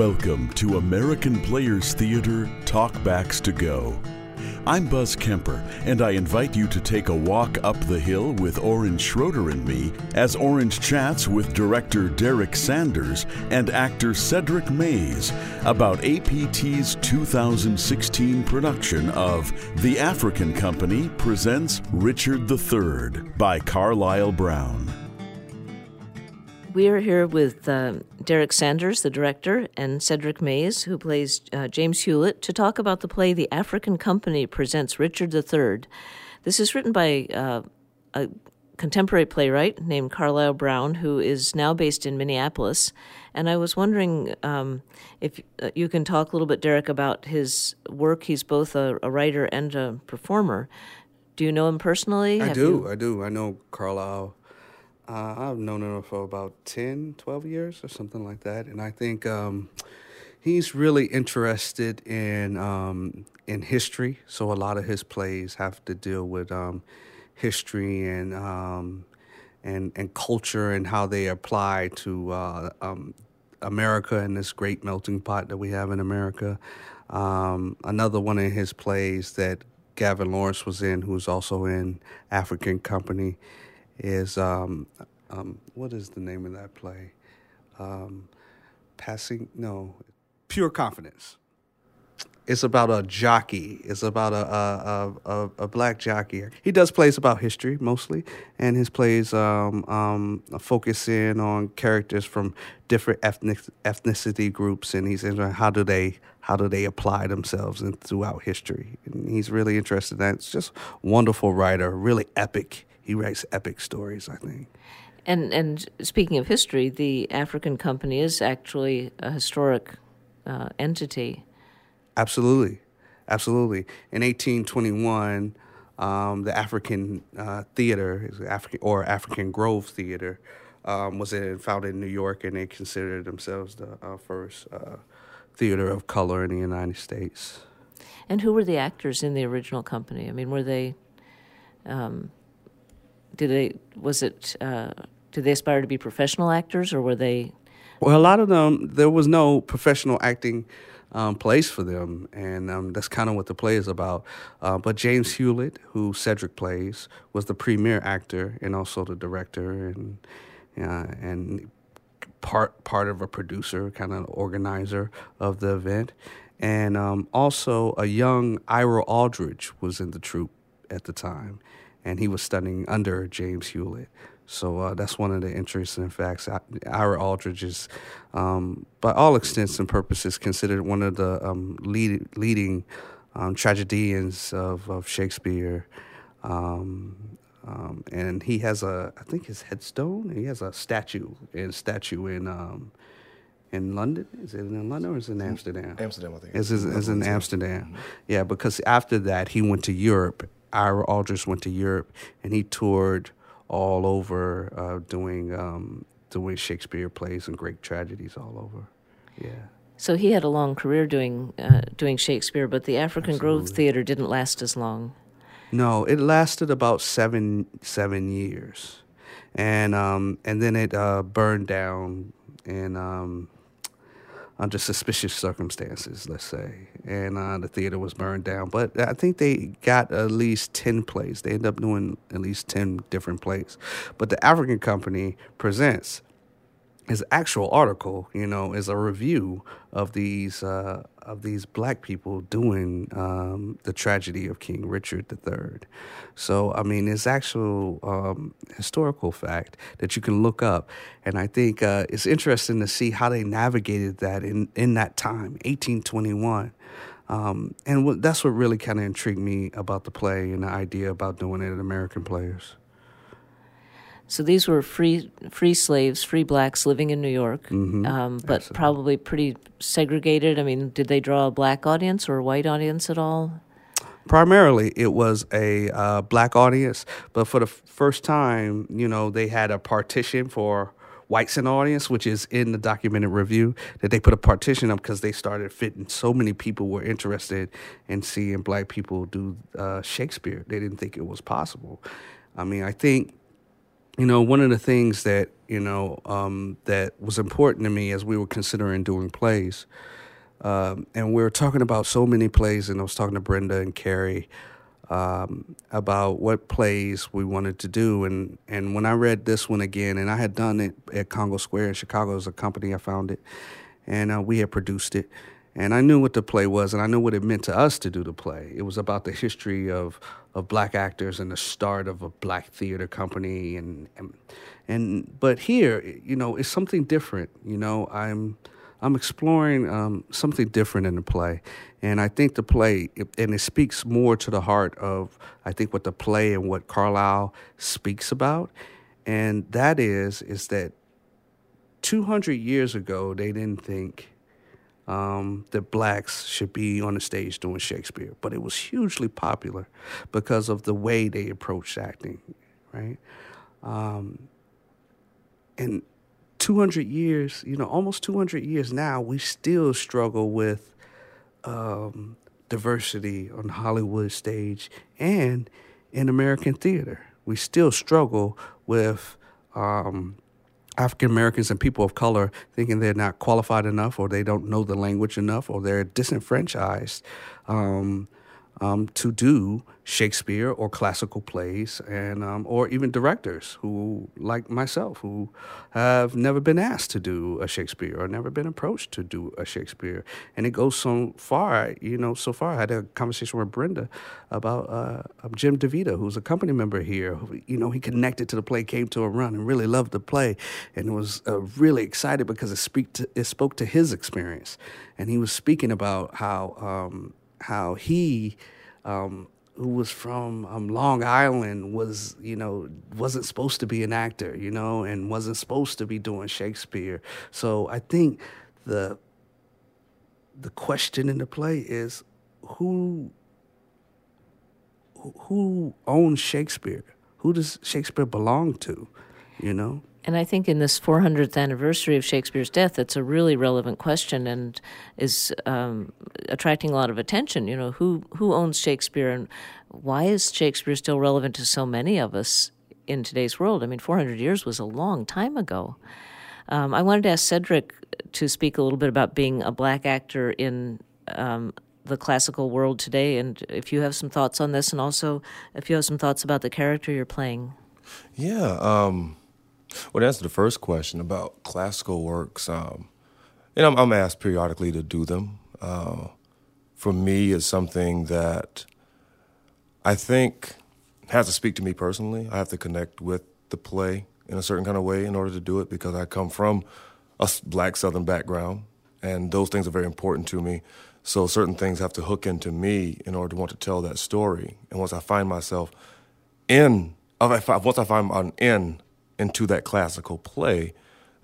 Welcome to American Players Theater Talkbacks to Go. I'm Buzz Kemper, and I invite you to take a walk up the hill with Oren Schroeder and me as Oren chats with director Derrick Sanders and actor Cedric Mays about APT's 2016 production of The African Company Presents Richard III by Carlyle Brown. We are here with uh, Derrick Sanders, the director, and Cedric Mays, who plays uh, James Hewlett, to talk about the play The African Company Presents Richard III. This is written by uh, a contemporary playwright named Carlyle Brown, who is now based in Minneapolis. And I was wondering um, if uh, you can talk a little bit, Derrick, about his work. He's both a, a writer and a performer. Do you know him personally? I Have do. you- I do. I know Carlyle. Uh, I've known him for about 10, 12 years or something like that. And I think um, he's really interested in um, in history. So a lot of his plays have to deal with um, history and um, and and culture and how they apply to uh, um, America and this great melting pot that we have in America. Um, another one of his plays that Gavin Lawrence was in, who's also in African Company, is um, um, what is the name of that play? Um, passing no, pure confidence. It's about a jockey. It's about a a, a, a, black jockey. He does plays about history mostly, and his plays um, um, focus in on characters from different ethnic ethnicity groups, and he's interested how do they how do they apply themselves in, throughout history. And he's really interested in that. It's just wonderful writer, really epic. He writes epic stories. I think. And and speaking of history, the African Company is actually a historic uh, entity. Absolutely, absolutely. In 1821, um, the African uh, Theater, African or African Grove Theater, um, was in, founded in New York, and they considered themselves the uh, first uh, theater of color in the United States. And who were the actors in the original company? I mean, were they? Um, did they? Was it? Uh, did they aspire to be professional actors, or were they? Well, a lot of them, there was no professional acting um, place for them, and um, that's kind of what the play is about. Uh, but James Hewlett, who Cedric plays, was the premier actor and also the director and uh, and part part of a producer, kind of organizer of the event, and um, also a young Ira Aldridge was in the troupe at the time, and he was studying under James Hewlett. So uh, that's one of the interesting facts. Ira Aldridge is, um, by all extents and purposes, considered one of the um, lead, leading um, tragedians of, of Shakespeare. Um, um, and he has a, I think his headstone. He has a statue, and statue in um, in London. Is it in London or is it in Amsterdam? Amsterdam, I think. It's, it's, it's in Amsterdam. Yeah, because after that, he went to Europe. Ira Aldridge went to Europe, and he toured all over uh, doing um, doing Shakespeare plays and great tragedies all over. Yeah. So he had a long career doing uh, doing Shakespeare, but the African Grove Theater didn't last as long. No, it lasted about seven seven years, and um, and then it uh, burned down in um, under suspicious circumstances, let's say, and uh, the theater was burned down. But I think they got at least ten plays. They end up doing at least ten different plays. But the African Company presents his actual article, you know, is a review of these uh, of these black people doing um, the tragedy of King Richard III. So, I mean, it's actual um, historical fact that you can look up, and I think uh, it's interesting to see how they navigated that in in that time, 1821. Um, and what, that's what really kind of intrigued me about the play and the idea about doing it at American Players. So these were free free slaves, free blacks living in New York, Mhm, um, but absolutely. probably pretty segregated. I mean, did they draw a black audience or a white audience at all? primarily it was a uh, black audience but for the f- first time you know they had a partition for whites in the audience which is in the documented review that they put a partition up because they started fitting so many people were interested in seeing black people do uh, shakespeare they didn't think it was possible i mean i think you know, one of the things that you know um, that was important to me as we were considering doing plays, um, and we were talking about so many plays, and I was talking to Brenda and Carrie um, about what plays we wanted to do, and and when I read this one again, and I had done it at Congo Square in Chicago as a company I founded, and uh, we had produced it. And I knew what the play was, and I knew what it meant to us to do the play. It was about the history of of black actors and the start of a black theater company, and and, and but here, you know, it's something different. You know, I'm I'm exploring um, something different in the play, and I think the play and it speaks more to the heart of I think what the play and what Carlyle speaks about, and that is is that 200 years ago they didn't think um, that blacks should be on the stage doing Shakespeare, but it was hugely popular because of the way they approached acting, right? Um, and 200 years, you know, almost 200 years now, we still struggle with um, diversity on Hollywood stage and in American theater. We still struggle with um, African Americans and people of color thinking they're not qualified enough, or they don't know the language enough, or they're disenfranchised. Um, um, to do Shakespeare or classical plays, and um, or even directors who, like myself, who have never been asked to do a Shakespeare or never been approached to do a Shakespeare. And it goes so far, you know. So far, I had a conversation with Brenda about uh, Jim DeVita, who's a company member here. Who, you know, he connected to the play, came to a run, and really loved the play, and was uh, really excited because it speak to, it spoke to his experience, and he was speaking about how. Um, how he, um, who was from um, Long Island, was you know wasn't supposed to be an actor, you know, and wasn't supposed to be doing Shakespeare. So I think the the question in the play is who who owns Shakespeare? Who does Shakespeare belong to? You know. And I think in this 400th anniversary of Shakespeare's death, it's a really relevant question and is um, attracting a lot of attention. You know, who who owns Shakespeare, and why is Shakespeare still relevant to so many of us in today's world? I mean, 400 years was a long time ago. Um, I wanted to ask Cedric to speak a little bit about being a black actor in um, the classical world today, and if you have some thoughts on this, and also if you have some thoughts about the character you're playing. Yeah. Um well, to answer the first question about classical works, um, and I'm, I'm, asked periodically to do them. Uh, for me, it's something that I think has to speak to me personally. I have to connect with the play in a certain kind of way in order to do it because I come from a black Southern background, and those things are very important to me. So certain things have to hook into me in order to want to tell that story. And once I find myself in, once I find I'm in into that classical play,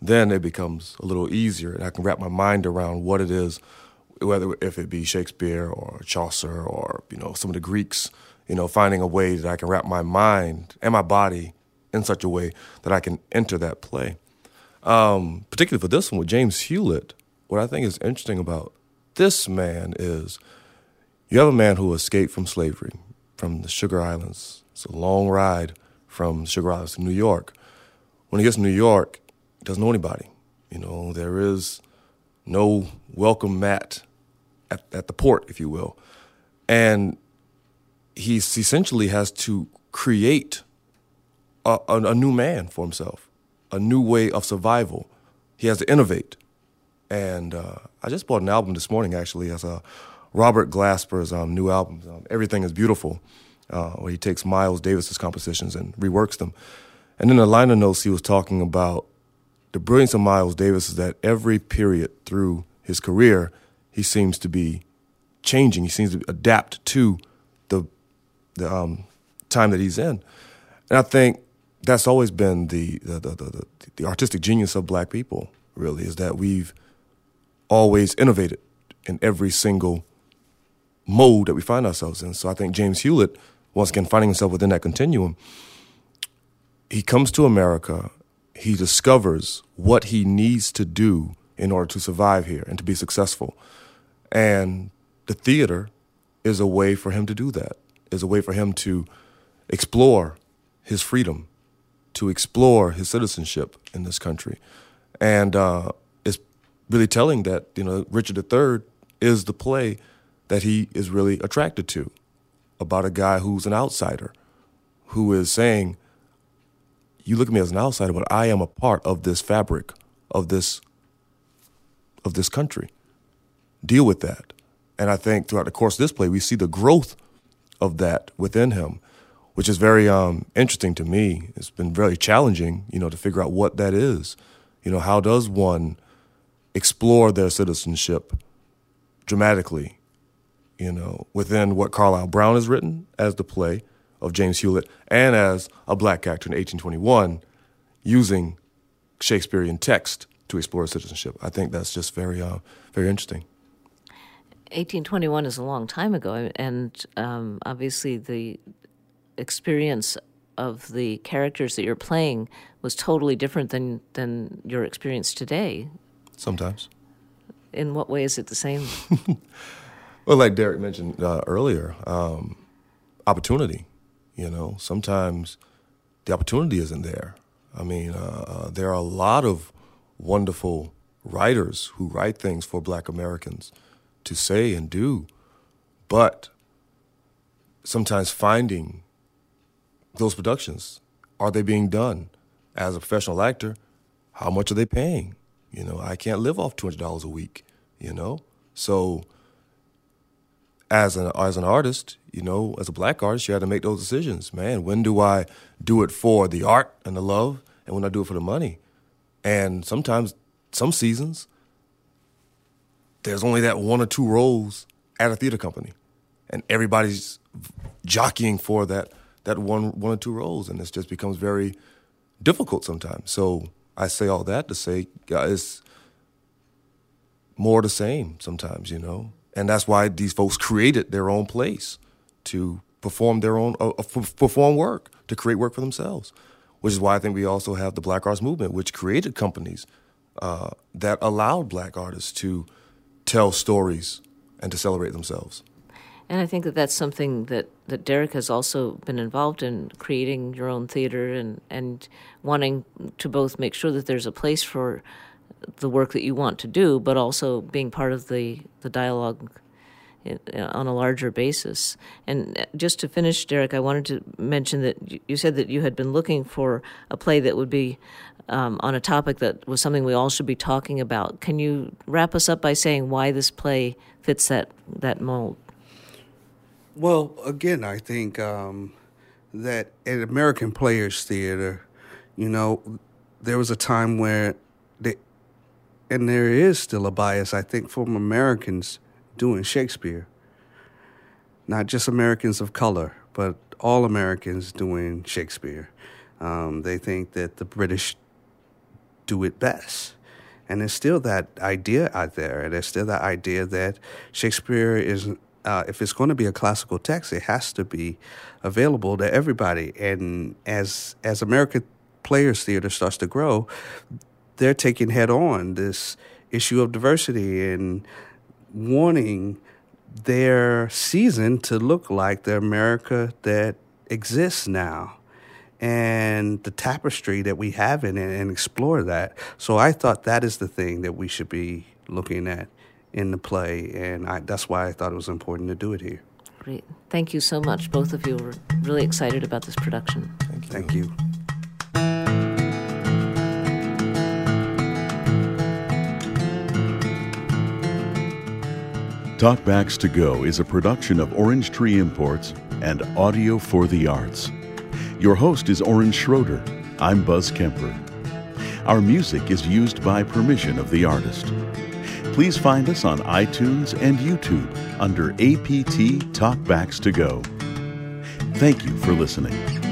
then it becomes a little easier and I can wrap my mind around what it is, whether if it be Shakespeare or Chaucer or, you know, some of the Greeks, you know, finding a way that I can wrap my mind and my body in such a way that I can enter that play. Um, particularly for this one with James Hewlett, what I think is interesting about this man is you have a man who escaped from slavery, from the Sugar Islands. It's a long ride from Sugar Islands to New York when he gets to New York, he doesn't know anybody. You know, there is no welcome mat at, at the port, if you will. And he essentially has to create a, a, a, new man for himself, a new way of survival. He has to innovate. And uh, I just bought an album this morning, actually, as a Robert Glasper's um, new album, um, Everything is Beautiful, uh, where he takes Miles Davis's compositions and reworks them. And in the liner notes, he was talking about the brilliance of Miles Davis is that every period through his career, he seems to be changing. He seems to adapt to the the um, time that he's in, and I think that's always been the the, the the, the artistic genius of Black people. Really, is that we've always innovated in every single mode that we find ourselves in. So I think James Hewlett, once again, finding himself within that continuum, he comes to America, he discovers what he needs to do in order to survive here and to be successful. And the theater is a way for him to do that, is a way for him to explore his freedom, to explore his citizenship in this country. And uh, it's really telling that, you know, Richard III is the play that he is really attracted to about a guy who's an outsider, who is saying, You look at me as an outsider, but I am a part of this fabric of this of this country. Deal with that. And I think throughout the course of this play, we see the growth of that within him, which is very um, interesting to me. It's been very challenging, you know, to figure out what that is. You know, how does one explore their citizenship dramatically, you know, within what Carlyle Brown has written as the play of James Hewlett and as a black actor in 1821 using Shakespearean text to explore citizenship. I think that's just very, uh, very interesting. 1821 is a long time ago, and um, obviously the experience of the characters that you're playing was totally different than than your experience today. Sometimes. In what way is it the same? well, like Derrick mentioned uh, earlier, um, opportunity. You know, sometimes the opportunity isn't there. I mean, uh, uh there are a lot of wonderful writers who write things for Black Americans to say and do, but sometimes finding those productions are they being done as a professional actor? How much are they paying? You know, I can't live off two hundred dollars a week. You know, so as an as an artist, you know, as a black artist, you had to make those decisions. Man, when do I do it for the art and the love, and when I do it for the money? And sometimes, some seasons, there's only that one or two roles at a theater company, and everybody's jockeying for that that one one or two roles, and this just becomes very difficult sometimes. So I say all that to say, guys, more the same sometimes, you know, and that's why these folks created their own place to perform their own uh, perform work to create work for themselves which is why I think we also have the Black Arts Movement, which created companies uh, that allowed black artists to tell stories and to celebrate themselves. And I think that that's something that, that Derrick has also been involved in creating your own theater and, and wanting to both make sure that there's a place for the work that you want to do, but also being part of the, the dialogue on a larger basis. And just to finish, Derrick, I wanted to mention that you said that you had been looking for a play that would be um, on a topic that was something we all should be talking about. Can you wrap us up by saying why this play fits that that mold? Well, again, I think um, that at American Players Theater, you know, there was a time where they, and there is still a bias, I think, from Americans doing Shakespeare. Not just Americans of color, but all Americans doing Shakespeare. Um, they think that the British do it best. And there's still that idea out there. And there's still that idea that Shakespeare is, uh, if it's going to be a classical text, it has to be available to everybody. And as as American Players Theater starts to grow, they're taking head on this issue of diversity and wanting their season to look like the America that exists now and the tapestry that we have in it and explore that. So I thought that is the thing that we should be looking at in the play, and I, that's why I thought it was important to do it here. Great. Thank you so much. Both of you were really excited about this production. Thank you. Thank you. Talkbacks to Go is a production of Orange Tree Imports and Audio for the Arts. Your host is Oren Schroeder. I'm Buzz Kemper. Our music is used by permission of the artist. Please find us on iTunes and YouTube under APT Talkbacks to Go. Thank you for listening.